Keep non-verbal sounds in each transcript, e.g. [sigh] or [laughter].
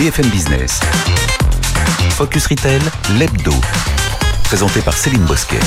BFM Business. Focus Retail, l'hebdo. Présenté par Céline Bosquet.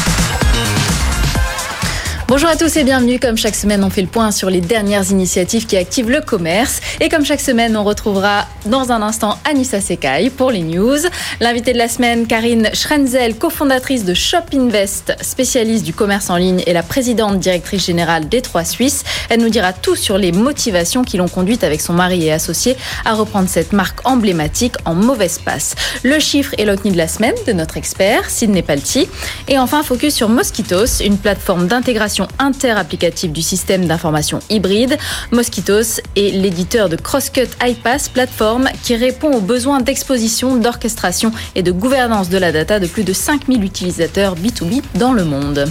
Bonjour à tous et bienvenue. Comme chaque semaine, on fait le point sur les dernières initiatives qui activent le commerce. Et comme chaque semaine, on retrouvera dans un instant Anissa Sekai pour les news. L'invité de la semaine, Karine Schrenzel, cofondatrice de Shop Invest, spécialiste du commerce en ligne et la présidente directrice générale des Trois Suisses. Elle nous dira tout sur les motivations qui l'ont conduite avec son mari et associé à reprendre cette marque emblématique en mauvaise passe. Le chiffre et l'OTNI de la semaine de notre expert, Sidney Palti. Et enfin, focus sur Mosquitos, une plateforme d'intégration interapplicative du système d'information hybride. Mosquitos est l'éditeur de Crosscut iPass, plateforme qui répond aux besoins d'exposition, d'orchestration et de gouvernance de la data de plus de 5000 utilisateurs B2B dans le monde.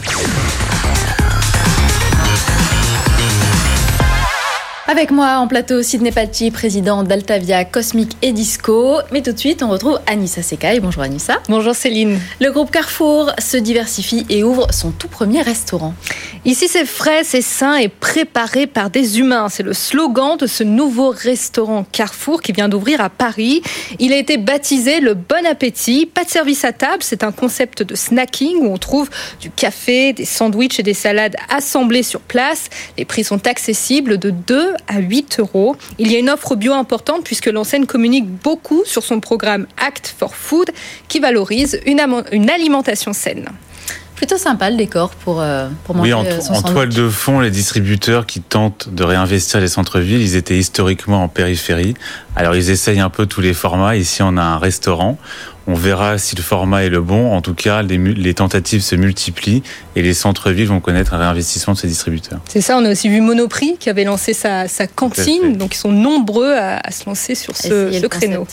Avec moi en plateau, Sidney Patti, président d'Altavia Cosmic et Disco. Mais tout de suite, on retrouve Anissa Sekai. Bonjour Anissa. Bonjour Céline. Le groupe Carrefour se diversifie et ouvre son tout premier restaurant. Ici, c'est frais, c'est sain et préparé par des humains. C'est le slogan de ce nouveau restaurant Carrefour qui vient d'ouvrir à Paris. Il a été baptisé le Bon Appétit. Pas de service à table, c'est un concept de snacking où on trouve du café, des sandwichs et des salades assemblés sur place. Les prix sont accessibles de 2 à 8 euros. Il y a une offre bio importante puisque l'enseigne communique beaucoup sur son programme Act for Food qui valorise une, une alimentation saine plutôt sympa le décor pour, euh, pour manger Oui, en, en toile de fond, les distributeurs qui tentent de réinvestir les centres-villes, ils étaient historiquement en périphérie. Alors ils essayent un peu tous les formats. Ici, on a un restaurant. On verra si le format est le bon. En tout cas, les, les tentatives se multiplient et les centres-villes vont connaître un réinvestissement de ces distributeurs. C'est ça, on a aussi vu Monoprix qui avait lancé sa, sa cantine. Donc ils sont nombreux à, à se lancer sur ce, ce créneau.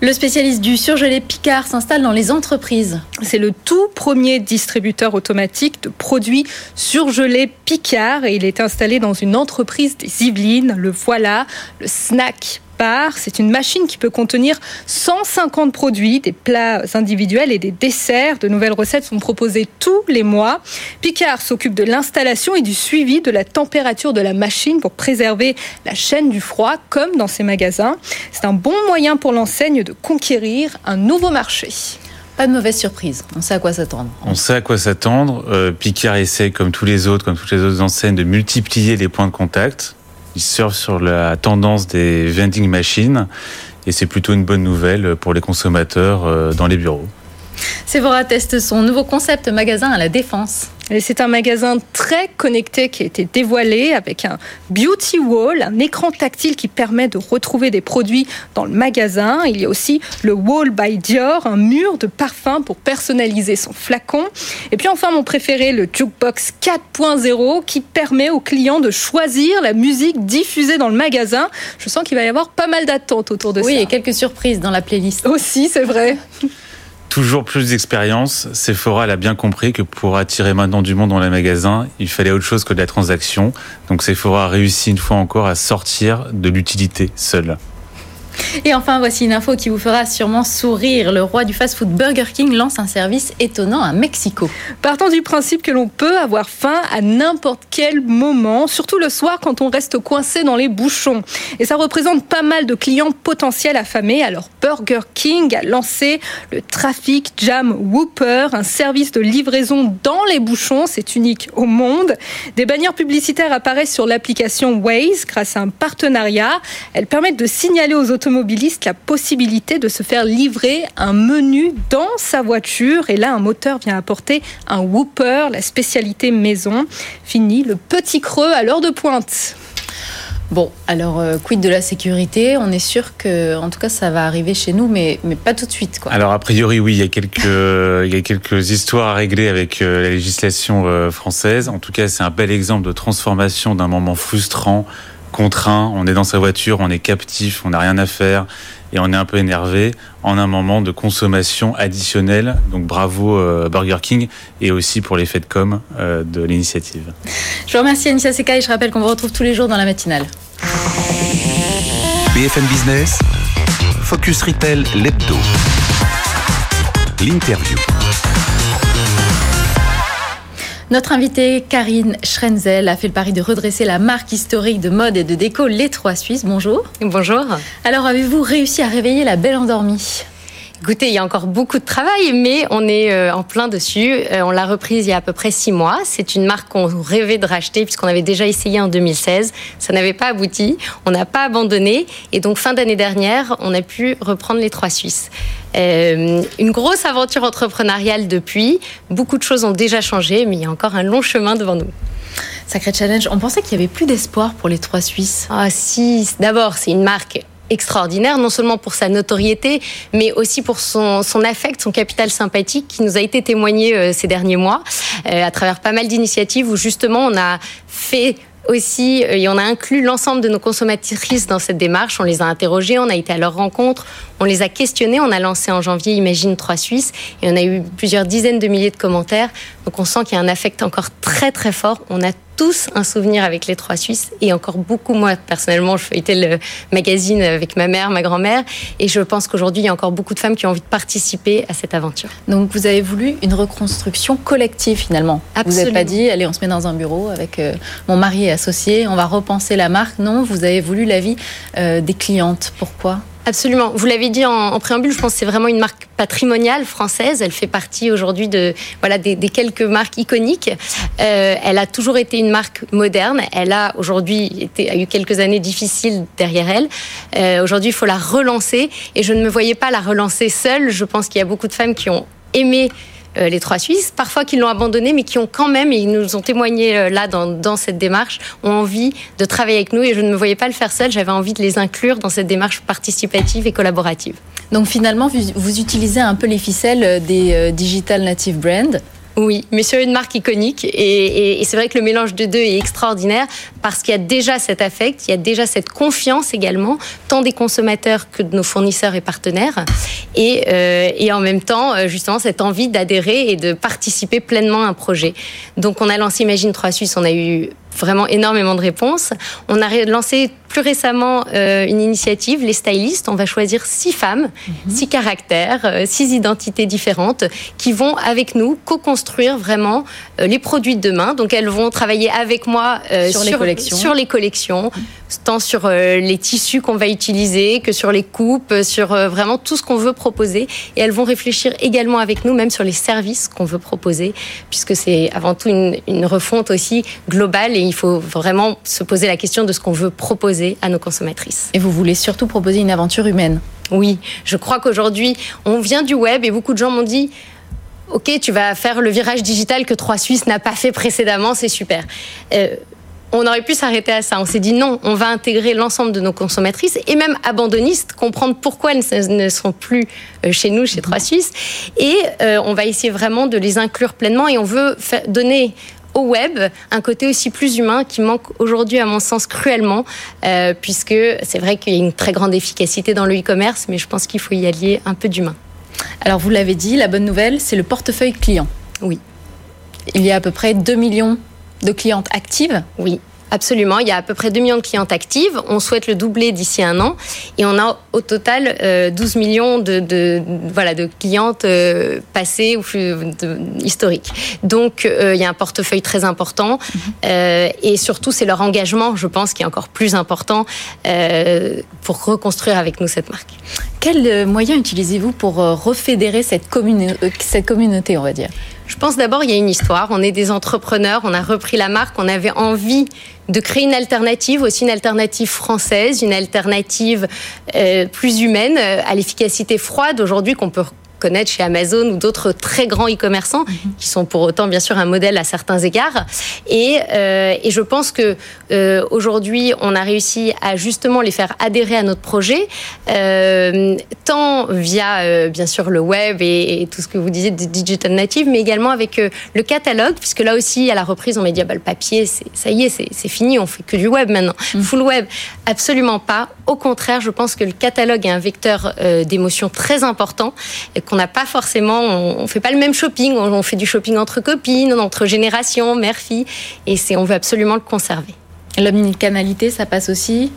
Le spécialiste du surgelé Picard s'installe dans les entreprises. C'est le tout premier distributeur automatique de produits surgelés Picard et il est installé dans une entreprise des Yvelines. Le voilà, le snack c'est une machine qui peut contenir 150 produits, des plats individuels et des desserts. De nouvelles recettes sont proposées tous les mois. Picard s'occupe de l'installation et du suivi de la température de la machine pour préserver la chaîne du froid, comme dans ses magasins. C'est un bon moyen pour l'enseigne de conquérir un nouveau marché. Pas de mauvaise surprise. On sait à quoi s'attendre. On sait à quoi s'attendre. Euh, Picard essaie, comme tous les autres, comme toutes les autres enseignes, de multiplier les points de contact. Ils surfent sur la tendance des vending machines et c'est plutôt une bonne nouvelle pour les consommateurs euh, dans les bureaux. Sephora teste son nouveau concept magasin à la Défense. C'est un magasin très connecté qui a été dévoilé avec un beauty wall, un écran tactile qui permet de retrouver des produits dans le magasin. Il y a aussi le wall by Dior, un mur de parfum pour personnaliser son flacon. Et puis enfin mon préféré, le jukebox 4.0 qui permet aux clients de choisir la musique diffusée dans le magasin. Je sens qu'il va y avoir pas mal d'attentes autour de oui, ça. Oui, et quelques surprises dans la playlist. Aussi, c'est vrai [laughs] toujours plus d'expérience. Sephora a bien compris que pour attirer maintenant du monde dans les magasins, il fallait autre chose que de la transaction. Donc Sephora a réussi une fois encore à sortir de l'utilité seule. Et enfin, voici une info qui vous fera sûrement sourire. Le roi du fast-food Burger King lance un service étonnant à Mexico. Partant du principe que l'on peut avoir faim à n'importe quel moment, surtout le soir quand on reste coincé dans les bouchons. Et ça représente pas mal de clients potentiels affamés. Alors Burger King a lancé le Traffic Jam Whooper, un service de livraison dans les bouchons. C'est unique au monde. Des bannières publicitaires apparaissent sur l'application Waze grâce à un partenariat. Elles permettent de signaler aux automobiliste la possibilité de se faire livrer un menu dans sa voiture. Et là, un moteur vient apporter un Whooper, la spécialité maison. Fini le petit creux à l'heure de pointe. Bon, alors euh, quid de la sécurité? On est sûr que, en tout cas, ça va arriver chez nous, mais, mais pas tout de suite. Quoi. Alors a priori, oui, il y a quelques, il y a quelques histoires à régler avec euh, la législation euh, française. En tout cas, c'est un bel exemple de transformation d'un moment frustrant contraint, on est dans sa voiture, on est captif, on n'a rien à faire et on est un peu énervé en un moment de consommation additionnelle. Donc bravo euh, Burger King et aussi pour l'effet de com euh, de l'initiative. Je vous remercie Anissa Seka et je rappelle qu'on vous retrouve tous les jours dans la matinale. BFM Business, Focus Retail, l'hebdo. L'interview. Notre invitée Karine Schrenzel a fait le pari de redresser la marque historique de mode et de déco Les Trois Suisses. Bonjour. Bonjour. Alors avez-vous réussi à réveiller la belle endormie? Écoutez, il y a encore beaucoup de travail, mais on est euh, en plein dessus. Euh, on l'a reprise il y a à peu près six mois. C'est une marque qu'on rêvait de racheter puisqu'on avait déjà essayé en 2016. Ça n'avait pas abouti. On n'a pas abandonné. Et donc, fin d'année dernière, on a pu reprendre les trois Suisses. Euh, une grosse aventure entrepreneuriale depuis. Beaucoup de choses ont déjà changé, mais il y a encore un long chemin devant nous. Sacré challenge. On pensait qu'il y avait plus d'espoir pour les trois Suisses. Ah si, d'abord, c'est une marque extraordinaire, non seulement pour sa notoriété, mais aussi pour son, affect, son capital sympathique qui nous a été témoigné euh, ces derniers mois euh, à travers pas mal d'initiatives où justement on a fait aussi, euh, et on a inclus l'ensemble de nos consommatrices dans cette démarche. On les a interrogées, on a été à leur rencontre, on les a questionnées. On a lancé en janvier Imagine 3 Suisses et on a eu plusieurs dizaines de milliers de commentaires. Donc on sent qu'il y a un affect encore très très fort. On a tous un souvenir avec les trois Suisses et encore beaucoup moi personnellement je feuilletais le magazine avec ma mère, ma grand-mère et je pense qu'aujourd'hui il y a encore beaucoup de femmes qui ont envie de participer à cette aventure. Donc vous avez voulu une reconstruction collective finalement. Absolument. Vous n'avez pas dit allez on se met dans un bureau avec euh, mon mari et associé, on va repenser la marque. Non, vous avez voulu l'avis euh, des clientes. Pourquoi? Absolument. Vous l'avez dit en, en, préambule, je pense que c'est vraiment une marque patrimoniale française. Elle fait partie aujourd'hui de voilà des, des, quelques marques iconiques. Euh, elle a toujours été une marque moderne. Elle a aujourd'hui a eu quelques années difficiles derrière elle. Euh, aujourd'hui, il faut la relancer. Et je ne me voyais pas la relancer seule. Je pense qu'il y a beaucoup de femmes qui ont aimé euh, les trois Suisses, parfois qui l'ont abandonné, mais qui ont quand même, et ils nous ont témoigné euh, là dans, cette démarche, ont envie de travailler avec nous. Et je ne me voyais pas le faire seul, j'avais envie de les inclure dans cette démarche participative et collaborative. Donc finalement, vous, utilisez un peu les ficelles des euh, Digital Native Brands oui, mais sur une marque iconique. Et, et, et c'est vrai que le mélange de deux est extraordinaire parce qu'il y a déjà cet affect, il y a déjà cette confiance également, tant des consommateurs que de nos fournisseurs et partenaires. Et, euh, et en même temps, euh, justement, cette envie d'adhérer et de participer pleinement à un projet. Donc, on a lancé Imagine 3 Suisse, on a eu vraiment énormément de réponses. On a lancé plus récemment euh, une initiative, les stylistes. On va choisir six femmes, mm -hmm. six caractères, euh, six identités différentes qui vont avec nous co-construire vraiment euh, les produits de demain. Donc elles vont travailler avec moi sur, sur, les collections, sur les collections tant sur les tissus qu'on va utiliser que sur les coupes, sur vraiment tout ce qu'on veut proposer. Et elles vont réfléchir également avec nous, même sur les services qu'on veut proposer, puisque c'est avant tout une, une, refonte aussi globale et il faut vraiment se poser la question de ce qu'on veut proposer à nos consommatrices. Et vous voulez surtout proposer une aventure humaine Oui, je crois qu'aujourd'hui, on vient du web et beaucoup de gens m'ont dit Ok, tu vas faire le virage digital que Trois Suisses n'a pas fait précédemment, c'est super. Euh, on aurait pu s'arrêter à ça. On s'est dit non, on va intégrer l'ensemble de nos consommatrices et même abandonnistes, comprendre pourquoi elles ne sont plus euh, chez nous, chez Trois Suisses. Et euh, on va essayer vraiment de les inclure pleinement et on veut donner au web un côté aussi plus humain qui manque aujourd'hui à mon sens cruellement euh, puisque c'est vrai qu'il y a une très grande efficacité dans le e-commerce mais je pense qu'il faut y allier un peu d'humain. Alors vous l'avez dit, la bonne nouvelle c'est le portefeuille client. Oui. Il y a à peu près 2 millions de clientes actives Oui. Absolument, il y a à peu près 2 millions de clientes actives. On souhaite le doubler d'ici un an. Et on a au total euh, 12 millions de, de, voilà, de clientes euh, passées ou de, historiques. Donc, euh, il y a un portefeuille très important. Mm -hmm. et surtout, c'est leur engagement, je pense, qui est encore plus important euh, pour reconstruire avec nous cette marque. Quels moyens utilisez-vous pour refédérer cette, commune cette communauté, on va dire? Je pense d'abord il y a une histoire. On est des entrepreneurs, on a repris la marque, on avait envie de créer une alternative, aussi une alternative française, une alternative euh, plus humaine à l'efficacité froide aujourd'hui qu'on peut connaître chez Amazon ou d'autres très grands e-commerçants, mm -hmm. qui sont pour autant bien sûr un modèle à certains égards. Et, euh, et je pense que euh, aujourd'hui, on a réussi à justement les faire adhérer à notre projet, euh, tant via bien sûr le web et, et, tout ce que vous disiez de digital native, mais également avec le catalogue, puisque là aussi à la reprise, on m'a dit ah bah, le papier, ça y est, c'est fini, on fait que du web maintenant, -hmm. full web. Absolument pas. Au contraire, je pense que le catalogue est un vecteur d'émotion très important et qu'on n'a pas forcément, on, on fait pas le même shopping, on, on, fait du shopping entre copines, entre générations, mère-fille, et c'est, on veut absolument le conserver. L'omnicanalité, ça passe aussi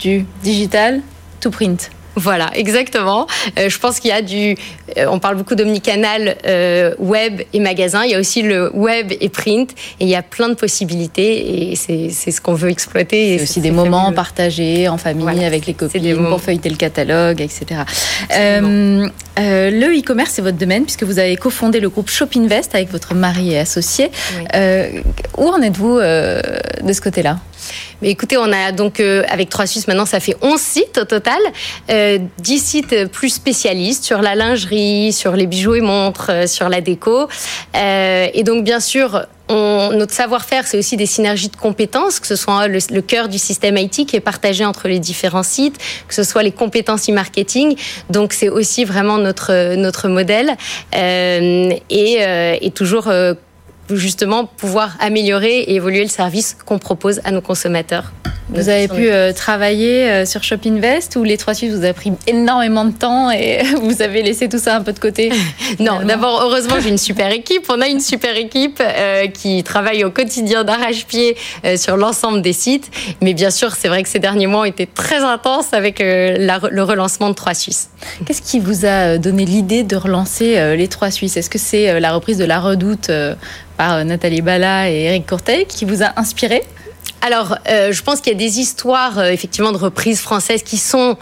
du digital to print. Voilà, exactement. Euh, je pense qu'il y a du. Euh, on parle beaucoup d'omnicanal euh, web et magasin. Il y a aussi le web et print. Et il y a plein de possibilités. Et c'est ce qu'on veut exploiter. C'est aussi des moments partagés en famille avec les copines pour feuilleter le catalogue, etc. Le e-commerce, c'est votre domaine puisque vous avez cofondé le groupe Shopinvest avec votre mari et associé. où en êtes-vous de ce côté-là? Écoutez, on a donc euh, avec Trois Suisses maintenant, ça fait 11 sites au total, euh, 10 sites plus spécialistes sur la lingerie, sur les bijoux et montres, euh, sur la déco. Euh, et donc bien sûr, notre savoir-faire, c'est aussi des synergies de compétences, que ce soit le, le, cœur du système IT qui est partagé entre les différents sites, que ce soit les compétences e-marketing. Donc c'est aussi vraiment notre notre modèle et, toujours justement pouvoir améliorer et évoluer le service qu'on propose à nos consommateurs. Vous avez pu euh, travailler euh, sur Shop Invest ou les trois Suisses vous a pris énormément de temps et [laughs] vous avez laissé tout ça un peu de côté [laughs] Non, d'abord heureusement j'ai une super équipe. On a une super équipe euh, qui travaille au quotidien d'arrache-pied sur l'ensemble des sites. Mais bien sûr, c'est vrai que ces derniers mois ont été très intenses avec la, le relancement de Trois Suisses. Qu'est-ce qui vous a donné l'idée de relancer les Trois Suisses? Est-ce que c'est la reprise de la Redoute par Nathalie Bala et Eric Courteil qui vous a inspiré? Alors, euh, je pense qu'il y a des histoires euh, effectivement de reprises françaises qui sont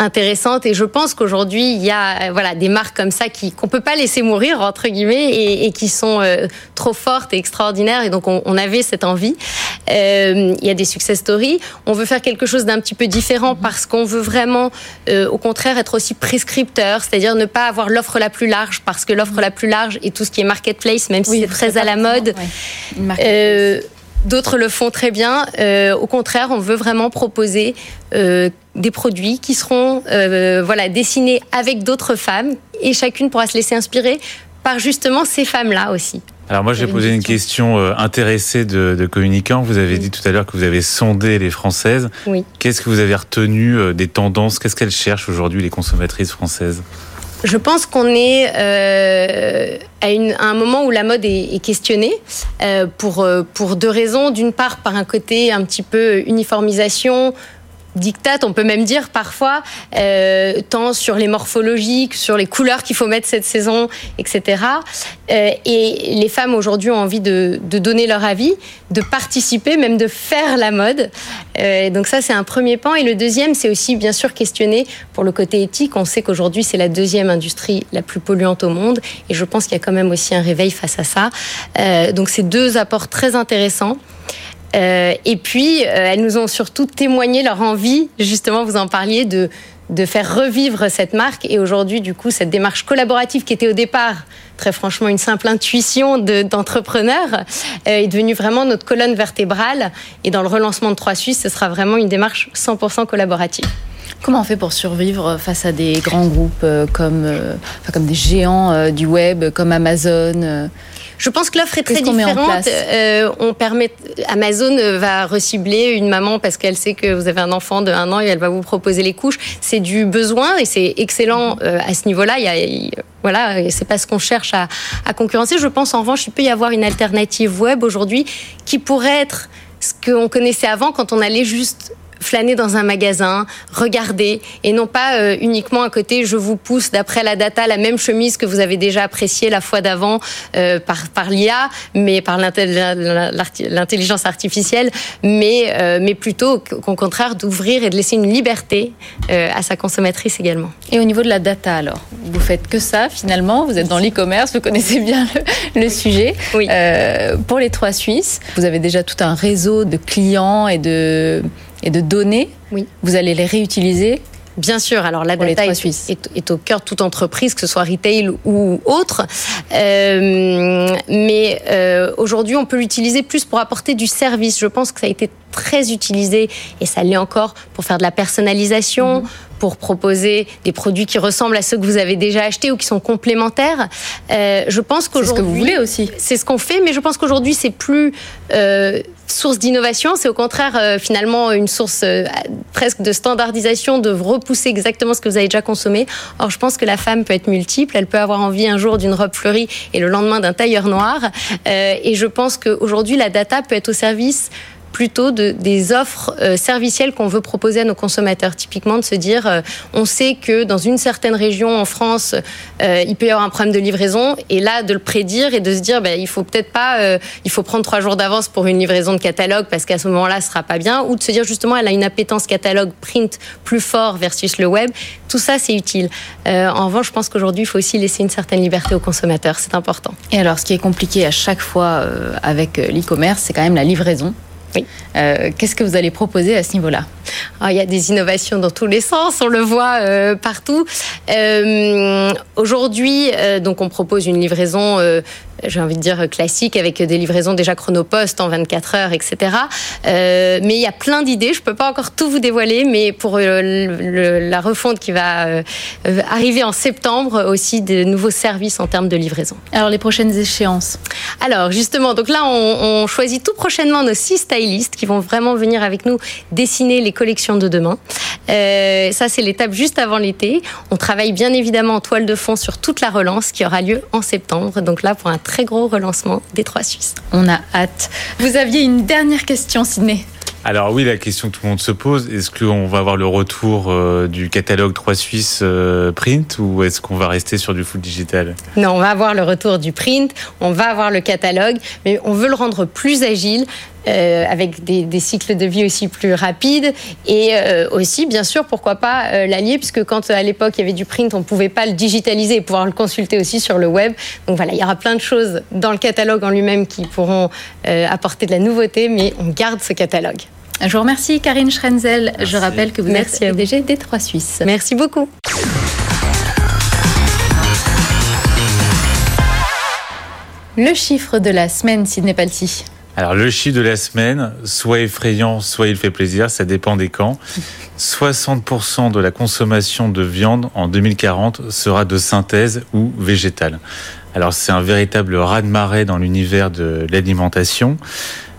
intéressantes. Et je pense qu'aujourd'hui il y a euh, voilà des marques comme ça qui qu'on peut pas laisser mourir entre guillemets et, et qui sont euh, trop fortes et extraordinaires. Et donc on, on avait cette envie. Euh, il y a des success stories. On veut faire quelque chose d'un petit peu différent parce qu'on veut vraiment euh, au contraire être aussi prescripteur c'est-à-dire ne pas avoir l'offre la plus large parce que l'offre la plus large et tout ce qui est marketplace même si c'est très à la mode. ouais. D'autres le font très bien. Euh, au contraire, on veut vraiment proposer euh, des produits qui seront euh, voilà dessinés avec d'autres femmes et chacune pourra se laisser inspirer par justement ces femmes-là aussi. Alors moi, j'ai posé une question, intéressée de, de communicants. Vous avez oui. dit tout à l'heure que vous avez sondé les Françaises. Oui. Qu'est-ce que vous avez retenu des tendances? Qu'est-ce qu'elles cherchent aujourd'hui, les consommatrices françaises? Je pense qu'on est à, un moment où la mode est, est questionnée euh, pour, pour deux raisons. D'une part, par un côté un petit peu uniformisation, dictate, on peut même dire parfois, euh, tant sur les morphologiques, sur les couleurs qu'il faut mettre cette saison, etc. Euh, et les femmes aujourd'hui ont envie de, de, donner leur avis, de participer, même de faire la mode. Euh, donc ça, c'est un premier pan. Et le deuxième, c'est aussi bien sûr questionner pour le côté éthique. On sait qu'aujourd'hui, c'est la deuxième industrie la plus polluante au monde. Et je pense qu'il y a quand même aussi un réveil face à ça. Euh, donc c'est deux apports très intéressants. Euh, et puis, euh, elles nous ont surtout témoigné leur envie, justement, vous en parliez, de, faire revivre cette marque. Et aujourd'hui, du coup, cette démarche collaborative qui était au départ, très franchement, une simple intuition d'entrepreneur, de, euh, est devenue vraiment notre colonne vertébrale. Et dans le relancement de Trois Suisses, ce sera vraiment une démarche 100% collaborative. Comment on fait pour survivre face à des grands groupes comme, enfin, comme des géants du web, comme Amazon je pense que l'offre est très différente. Euh, on permet, Amazon va recibler une maman parce qu'elle sait que vous avez un enfant de un an et elle va vous proposer les couches. C'est du besoin et c'est excellent euh, à ce niveau-là. Il y a, il, voilà, c'est pas ce qu'on cherche à, à concurrencer. Je pense en revanche, il peut y avoir une alternative web aujourd'hui qui pourrait être ce qu'on connaissait avant quand on allait juste flâner dans un magasin, regarder, et non pas euh, uniquement à côté, je vous pousse d'après la data la même chemise que vous avez déjà appréciée la fois d'avant euh, par, par l'IA, mais par l'intelligence artificielle, mais, euh, mais plutôt au contraire d'ouvrir et de laisser une liberté euh, à sa consommatrice également. Et au niveau de la data alors, vous faites que ça finalement, vous êtes dans l'e-commerce, vous connaissez bien le, le sujet. Oui. Euh, pour les trois Suisses, vous avez déjà tout un réseau de clients et de et de données, oui. vous allez les réutiliser Bien sûr, alors la data est, est, est, au cœur de toute entreprise, que ce soit retail ou autre. Euh, mais euh, aujourd'hui, on peut l'utiliser plus pour apporter du service. Je pense que ça a été très utilisé, et ça l'est encore, pour faire de la personnalisation, mmh pour proposer des produits qui ressemblent à ceux que vous avez déjà achetés ou qui sont complémentaires. Euh, je pense qu'aujourd'hui, c'est ce que vous voulez aussi. C'est ce qu'on fait, mais je pense qu'aujourd'hui c'est plus euh, source d'innovation, c'est au contraire euh, finalement une source euh, presque de standardisation, de repousser exactement ce que vous avez déjà consommé. Or, je pense que la femme peut être multiple, elle peut avoir envie un jour d'une robe fleurie et le lendemain d'un tailleur noir. Euh, et je pense qu'aujourd'hui la data peut être au service plutôt de, des offres euh, servicielles qu'on veut proposer à nos consommateurs. Typiquement, de se dire, euh, on sait que dans une certaine région en France, euh, il peut y avoir un problème de livraison, et là, de le prédire et de se dire, ben, il faut peut-être pas, il faut prendre trois jours d'avance pour une livraison de catalogue parce qu'à ce moment-là, ce sera pas bien, ou de se dire justement, elle a une appétence catalogue print plus fort versus le web. Tout ça, c'est utile. En revanche, je pense qu'aujourd'hui, il faut aussi laisser une certaine liberté aux consommateurs. C'est important. Et alors, ce qui est compliqué à chaque fois avec l'e-commerce, c'est quand même la livraison. Oui. Euh, Qu'est-ce que vous allez proposer à ce niveau-là? Ah, il y a des innovations dans tous les sens, on le voit euh, partout. Euh, Aujourd'hui, donc on propose une livraison, j'ai envie de dire classique, avec des livraisons déjà chronopost en 24 heures, etc. Euh, mais il y a plein d'idées. Je peux pas encore tout vous dévoiler, mais pour euh, le- le- la refonte qui va euh, euh, arriver en septembre, aussi de nouveaux services en termes de livraison. Alors, les prochaines échéances? Alors justement, donc là, on, on choisit tout prochainement nos six stylistes qui vont vraiment venir avec nous dessiner les collections de demain. Euh, ça, c'est l'étape juste avant l'été. On travaille bien évidemment en toile de fond sur toute la relance qui aura lieu en septembre. Donc là, pour un très gros relancement des trois Suisses. On a hâte. Vous aviez une dernière question, Sydney Alors oui, la question que tout le monde se pose, est-ce qu'on va avoir le retour euh, du catalogue 3 Suisses euh, print ou est-ce qu'on va rester sur du full digital? Non, on va avoir le retour du print, on va avoir le catalogue, mais on veut le rendre plus agile. Euh, avec des, des cycles de vie aussi plus rapides et euh, aussi bien sûr pourquoi pas euh, l'allier puisque quand euh, à l'époque il y avait du print on pouvait pas le digitaliser et pouvoir le consulter aussi sur le web donc voilà il y aura plein de choses dans le catalogue en lui-même qui pourront euh, apporter de la nouveauté mais on garde ce catalogue Je vous remercie, Karine Schrenzel. Je rappelle que vous Merci à êtes. PDG des Trois Suisses. merci beaucoup Le chiffre de la semaine, Sydney Palti. Alors le chiffre de la semaine, soit effrayant, soit il fait plaisir, ça dépend des camps. 60% de la consommation de viande en 2040 sera de synthèse ou végétale. Alors c'est un véritable raz-de-marée dans l'univers de l'alimentation.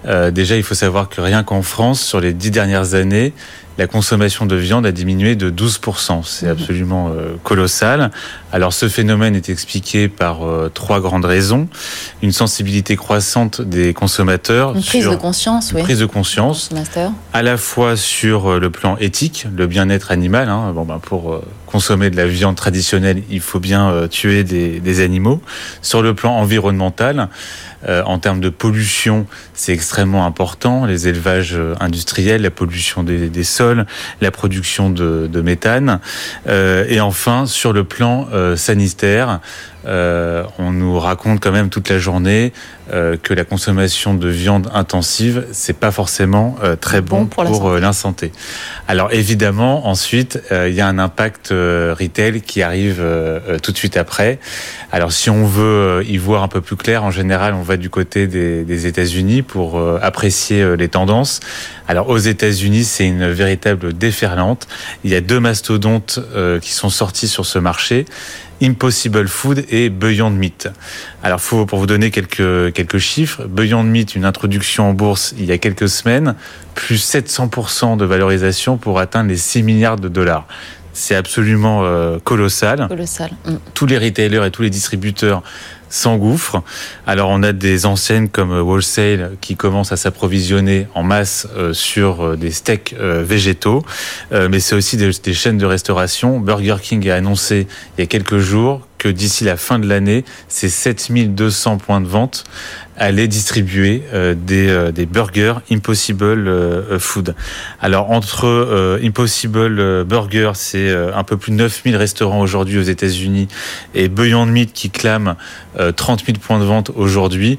Euh, déjà, il faut savoir que rien qu'en France, sur les dix dernières années, la consommation de viande a diminué de 12%. C'est absolument euh, colossal. Alors ce phénomène est expliqué par euh, trois grandes raisons. Une sensibilité croissante des consommateurs Une prise sur de conscience, une oui. prise de conscience, à la fois sur euh, le plan éthique, le bien-être animal. Hein, bon, ben, pour consommer de la viande traditionnelle, il faut bien tuer des, des animaux. Sur le plan environnemental, euh, en termes de pollution, c'est extrêmement important. Les élevages euh, industriels, la pollution des, sols, la production de, méthane. Euh, et enfin, sur le plan sanitaire, euh, on nous raconte quand même toute la journée euh, que la consommation de viande intensive, c'est pas forcément euh, très bon, Bon pour pour, la euh, la santé. Alors évidemment, ensuite, euh, il y a un impact euh, retail qui arrive tout de suite après. Alors si on veut euh, y voir un peu plus clair, en général, on va du côté des, des États-Unis pour euh, apprécier les tendances. Alors aux États-Unis, c'est une véritable déferlante. Il y a deux mastodontes euh, qui sont sortis sur ce marché. Impossible Food et Beyond Meat. Alors, faut, pour vous donner quelques, quelques chiffres, Beyond Meat, une introduction en bourse il y a quelques semaines, plus 700% de valorisation pour atteindre les 6 milliards de dollars. C'est absolument euh, colossal Colossal. Mm. tous les retailers et tous les distributeurs s'engouffrent. Alors on a des enseignes comme Wholesale qui commencent à s'approvisionner en masse euh, sur euh, des steaks euh, végétaux, Euh, mais c'est aussi des chaînes de restauration. Burger King a annoncé il y a quelques jours d'ici la fin de l'année, ces 7200 points de vente allaient distribuer euh, des, euh, des burgers Impossible euh, Food. Alors entre Impossible Burger, c'est un peu plus de 9000 restaurants aujourd'hui aux États-Unis et Beyond Meat qui clame euh, 30 000 points de vente aujourd'hui.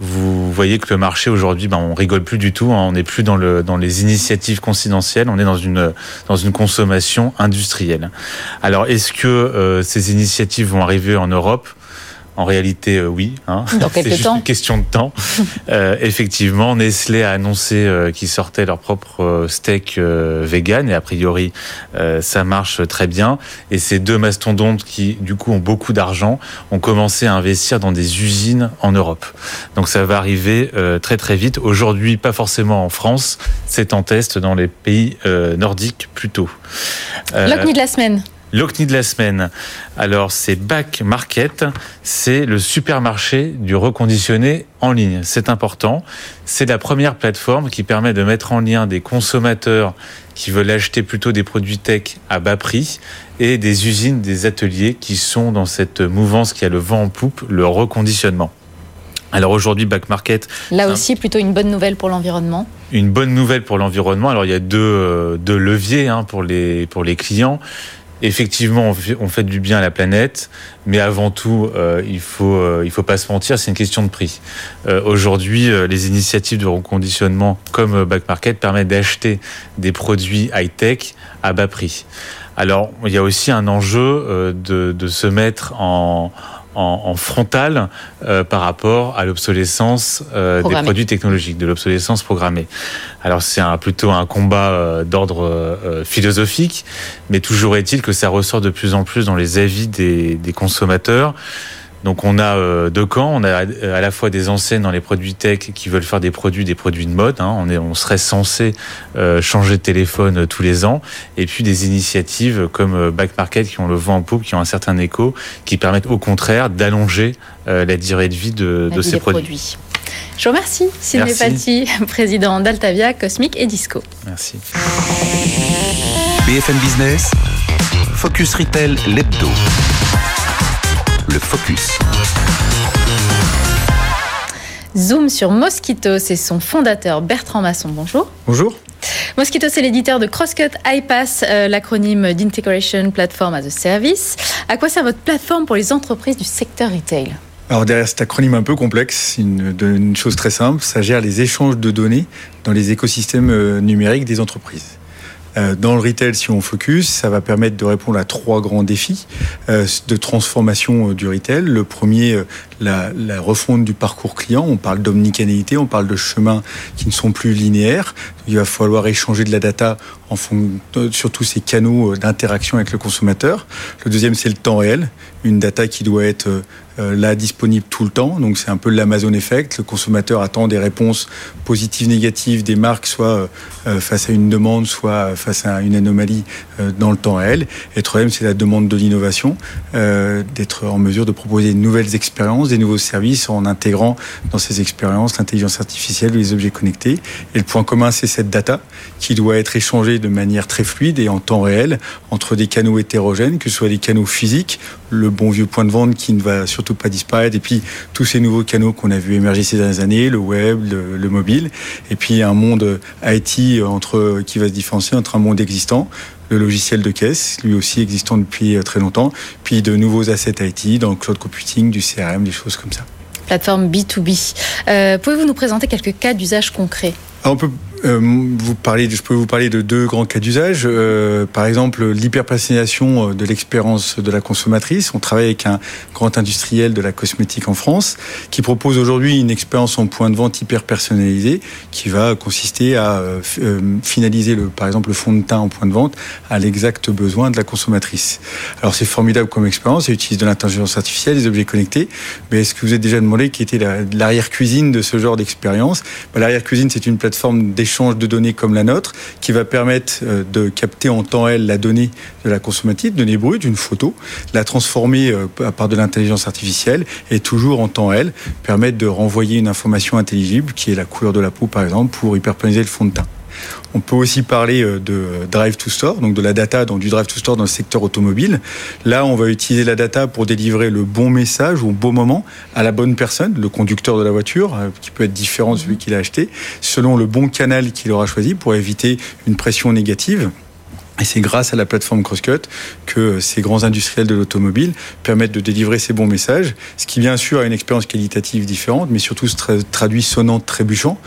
Vous voyez que le marché aujourd'hui, ben, on rigole plus du tout. hein. on n'est plus dans, le, dans les initiatives confidentielles. On est dans une, dans une consommation industrielle. Alors, est-ce que euh, ces initiatives vont arriver en Europe? En réalité, euh, oui. Hein. [laughs] C'est juste temps. une question de temps. [laughs] Euh, effectivement, Nestlé a annoncé euh, qu'ils sortaient leur propre steak euh, vegan et a priori, ça marche très bien. Et ces deux mastodontes qui, du coup, ont beaucoup d'argent, ont commencé à investir dans des usines en Europe. Donc ça va arriver très très vite. Aujourd'hui, pas forcément en France, c'est en test dans les pays nordiques plutôt. L'OCNI de la semaine. L'OCNI de la semaine. Alors, c'est Back Market. C'est le supermarché du reconditionné en ligne. C'est important. C'est la première plateforme qui permet de mettre en lien des consommateurs qui veulent acheter plutôt des produits tech à bas prix et des usines, des ateliers qui sont dans cette mouvance qui a le vent en poupe, le reconditionnement. Alors aujourd'hui, Back Market. Là aussi, plutôt une bonne nouvelle pour l'environnement. Une bonne nouvelle pour l'environnement. Alors il y a deux, euh, deux leviers hein, pour, les, pour les clients effectivement, on fait, du bien à la planète, mais avant tout, euh, il faut euh, il faut pas se mentir, c'est une question de prix. Euh, aujourd'hui, les initiatives de reconditionnement comme Back Market permettent d'acheter des produits high tech à bas prix. Alors, il y a aussi un enjeu de, de se mettre en, frontal euh, par rapport à l'obsolescence euh, des produits technologiques, de l'obsolescence programmée. Alors c'est un, plutôt un combat euh, d'ordre philosophique, mais toujours est-il que ça ressort de plus en plus dans les avis des, des consommateurs. Donc on a euh, deux camps, on a à la fois des enseignes dans les produits tech qui veulent faire des produits, des produits de mode. Hein. on, est, on serait censé euh, changer de téléphone euh, tous les ans, et puis des initiatives comme Back Market qui ont le vent en poupe, qui ont un certain écho, qui permettent au contraire d'allonger la durée de vie de, de ces produits. Je vous remercie, Sylvie Paty, [laughs] président d'Altavia, Cosmic et Disco. Merci. BFM Business, Focus Retail, l'hebdo le focus. Zoom sur Mosquito, c'est son fondateur Bertrand Masson. Bonjour. Bonjour. Mosquito, c'est l'éditeur de Crosscut iPass, euh, l'acronyme d'Integration Platform as a Service. À quoi sert votre plateforme pour les entreprises du secteur retail? Alors derrière cet acronyme un peu complexe, une, une chose très simple, ça gère les échanges de données dans les écosystèmes euh, numériques des entreprises. Euh, dans le retail, si on focus, ça va permettre de répondre à trois grands défis euh, de transformation euh, du retail. Le premier, la, refonte du parcours client. On parle d'omnicanalité, on parle de chemins qui ne sont plus linéaires. Il va falloir échanger de la data en fond, sur tous ces canaux d'interaction avec le consommateur. Le deuxième, c'est le temps réel. Une data qui doit être là disponible tout le temps. Donc c'est un peu l'Amazon effect. Le consommateur attend des réponses positives, négatives des marques, soit euh, euh, face à une demande, soit face à une anomalie dans le temps réel. Et troisième, c'est la demande de l'innovation, d'être en mesure de proposer de nouvelles expériences, des nouveaux services en intégrant dans ces expériences l'intelligence artificielle ou les objets connectés. Et le point commun, c'est cette data qui doit être échangée de manière très fluide et en temps réel entre des canaux hétérogènes, que ce soit des canaux physiques, le bon vieux point de vente qui ne va surtout pas disparaître, et puis tous ces nouveaux canaux qu'on a vu émerger ces dernières années, le web, le, mobile, et puis un monde IT entre, qui va se différencier entre un monde existant, le logiciel de caisse, lui aussi existant depuis très longtemps, puis de nouveaux assets IT dans le cloud computing, du CRM, des choses comme ça. Plateforme B2B. Euh, pouvez-vous nous présenter quelques cas d'usage concrets? On peut euh, je peux vous parler de deux grands cas d'usage. Euh, par exemple, l'hyperpersonnalisation euh, de l'expérience de la consommatrice. On travaille avec un grand industriel de la cosmétique en France qui propose aujourd'hui une expérience en point de vente hyper personnalisée qui va consister à finaliser, le, par exemple, le fond de teint en point de vente à l'exact besoin de la consommatrice. Alors c'est formidable comme expérience, elle utilise de l'intelligence artificielle, des objets connectés. Mais est-ce que vous avez déjà demandé qui était l'arrière-cuisine de ce genre d'expérience? Bah, L'arrière-cuisine, c'est une plateforme d'échange échange de données comme la nôtre, qui va permettre euh, de capter en temps réel la donnée de la consommatrice, donnée brute, une photo, la transformer euh, à part de l'intelligence artificielle et toujours en temps réel permettre de renvoyer une information intelligible qui est la couleur de la peau par exemple pour hyperponiser le fond de teint. On peut aussi parler euh, de drive to store, donc de la data, donc du drive to store dans le secteur automobile. Là, on va utiliser la data pour délivrer le bon message au bon moment à la bonne personne, le conducteur de la voiture, euh, qui peut être différent de celui qui l'a acheté, selon le bon canal qu'il aura choisi pour éviter une pression négative. Et c'est grâce à la plateforme Crosscut que ces grands industriels de l'automobile permettent de délivrer ces bons messages, ce qui bien sûr a une expérience qualitative différente, mais surtout se traduit sonnant, trébuchant,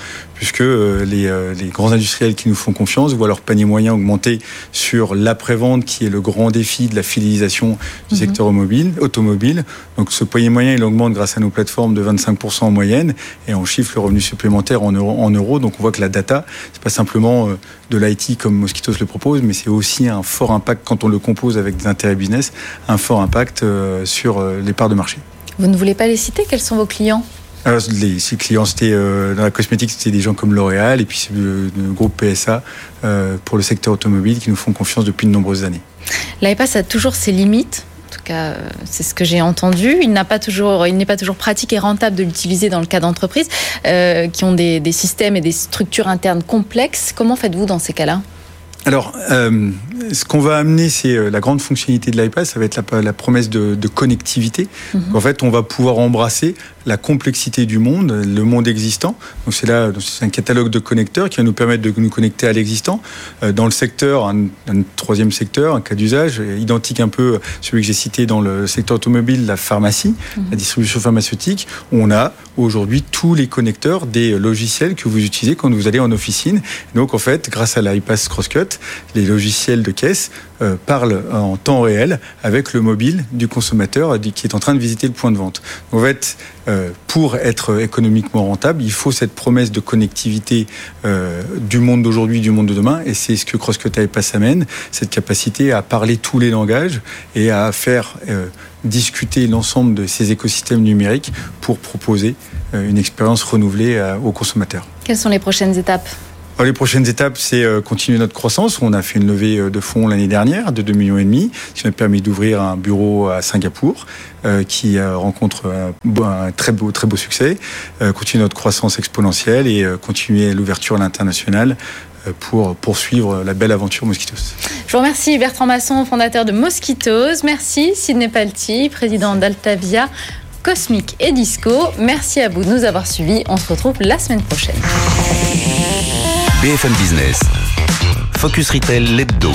puisque euh, les, euh, les, grands industriels qui nous font confiance voient leur panier moyen augmenter sur l'après-vente, qui est le grand défi de la fidélisation du mhm. secteur automobile, automobile. Donc ce panier moyen, il augmente grâce à nos plateformes de 25% en moyenne, et on chiffre le revenu supplémentaire en euros. En euros. Donc on voit que la data, c'est pas simplement euh, de l'IT comme Mosquitos le propose, mais c'est aussi un fort impact quand on le compose avec des intérêts business, un fort impact sur les parts de marché. Vous ne voulez pas les citer? Quels sont vos clients? Alors, les, clients, c'était euh, dans la cosmétique, c'était des gens comme L'Oréal et puis le, le, groupe PSA pour le secteur automobile qui nous font confiance depuis de nombreuses années. L'iPass a toujours ses limites. En tout cas, c'est ce que j'ai entendu. Il n'a pas toujours, il n'est pas toujours pratique et rentable de l'utiliser dans le cas d'entreprises euh, qui ont des, des systèmes et des structures internes complexes. Comment faites-vous dans ces cas-là? Alors, euh, ce qu'on va amener, c'est euh, la grande fonctionnalité de l'iPad, ça va être la, la promesse de, de connectivité. Mhm. En fait, on va pouvoir embrasser la complexité du monde, le monde existant. Donc c'est là, c'est un catalogue de connecteurs qui va nous permettre de nous connecter à l'existant. Euh, dans le secteur, un, un, troisième secteur, un cas d'usage identique un peu celui que j'ai cité dans le secteur automobile, la pharmacie, mhm. la distribution pharmaceutique. On a aujourd'hui tous les connecteurs des logiciels que vous utilisez quand vous allez en officine. Donc en fait, grâce à l'iPass Crosscut, les logiciels de caisse euh, parlent en temps réel avec le mobile du consommateur qui est en train de visiter le point de vente. En fait, euh, pour être économiquement rentable, il faut cette promesse de connectivité euh, du monde d'aujourd'hui, du monde de demain, et c'est ce que Crosscut iPass amène, cette capacité à parler tous les langages et à faire discuter l'ensemble de ces écosystèmes numériques pour proposer une expérience renouvelée aux consommateurs. Quelles sont les prochaines étapes? Les prochaines étapes, c'est euh, continuer notre croissance. On a fait une levée euh, de fonds l'année dernière de 2 millions et demi, qui nous a permis d'ouvrir un bureau à Singapour, euh, qui rencontre un, très beau, très beau succès. continuer notre croissance exponentielle et continuer l'ouverture à l'international pour poursuivre la belle aventure Mosquitos. Je vous remercie Bertrand Masson, fondateur de Mosquitos. Merci Sidney Palti, président d'Altavia. Cosmic et Disco. Merci à vous de nous avoir suivis. On se retrouve la semaine prochaine. BFM Business. Focus Retail, l'hebdo.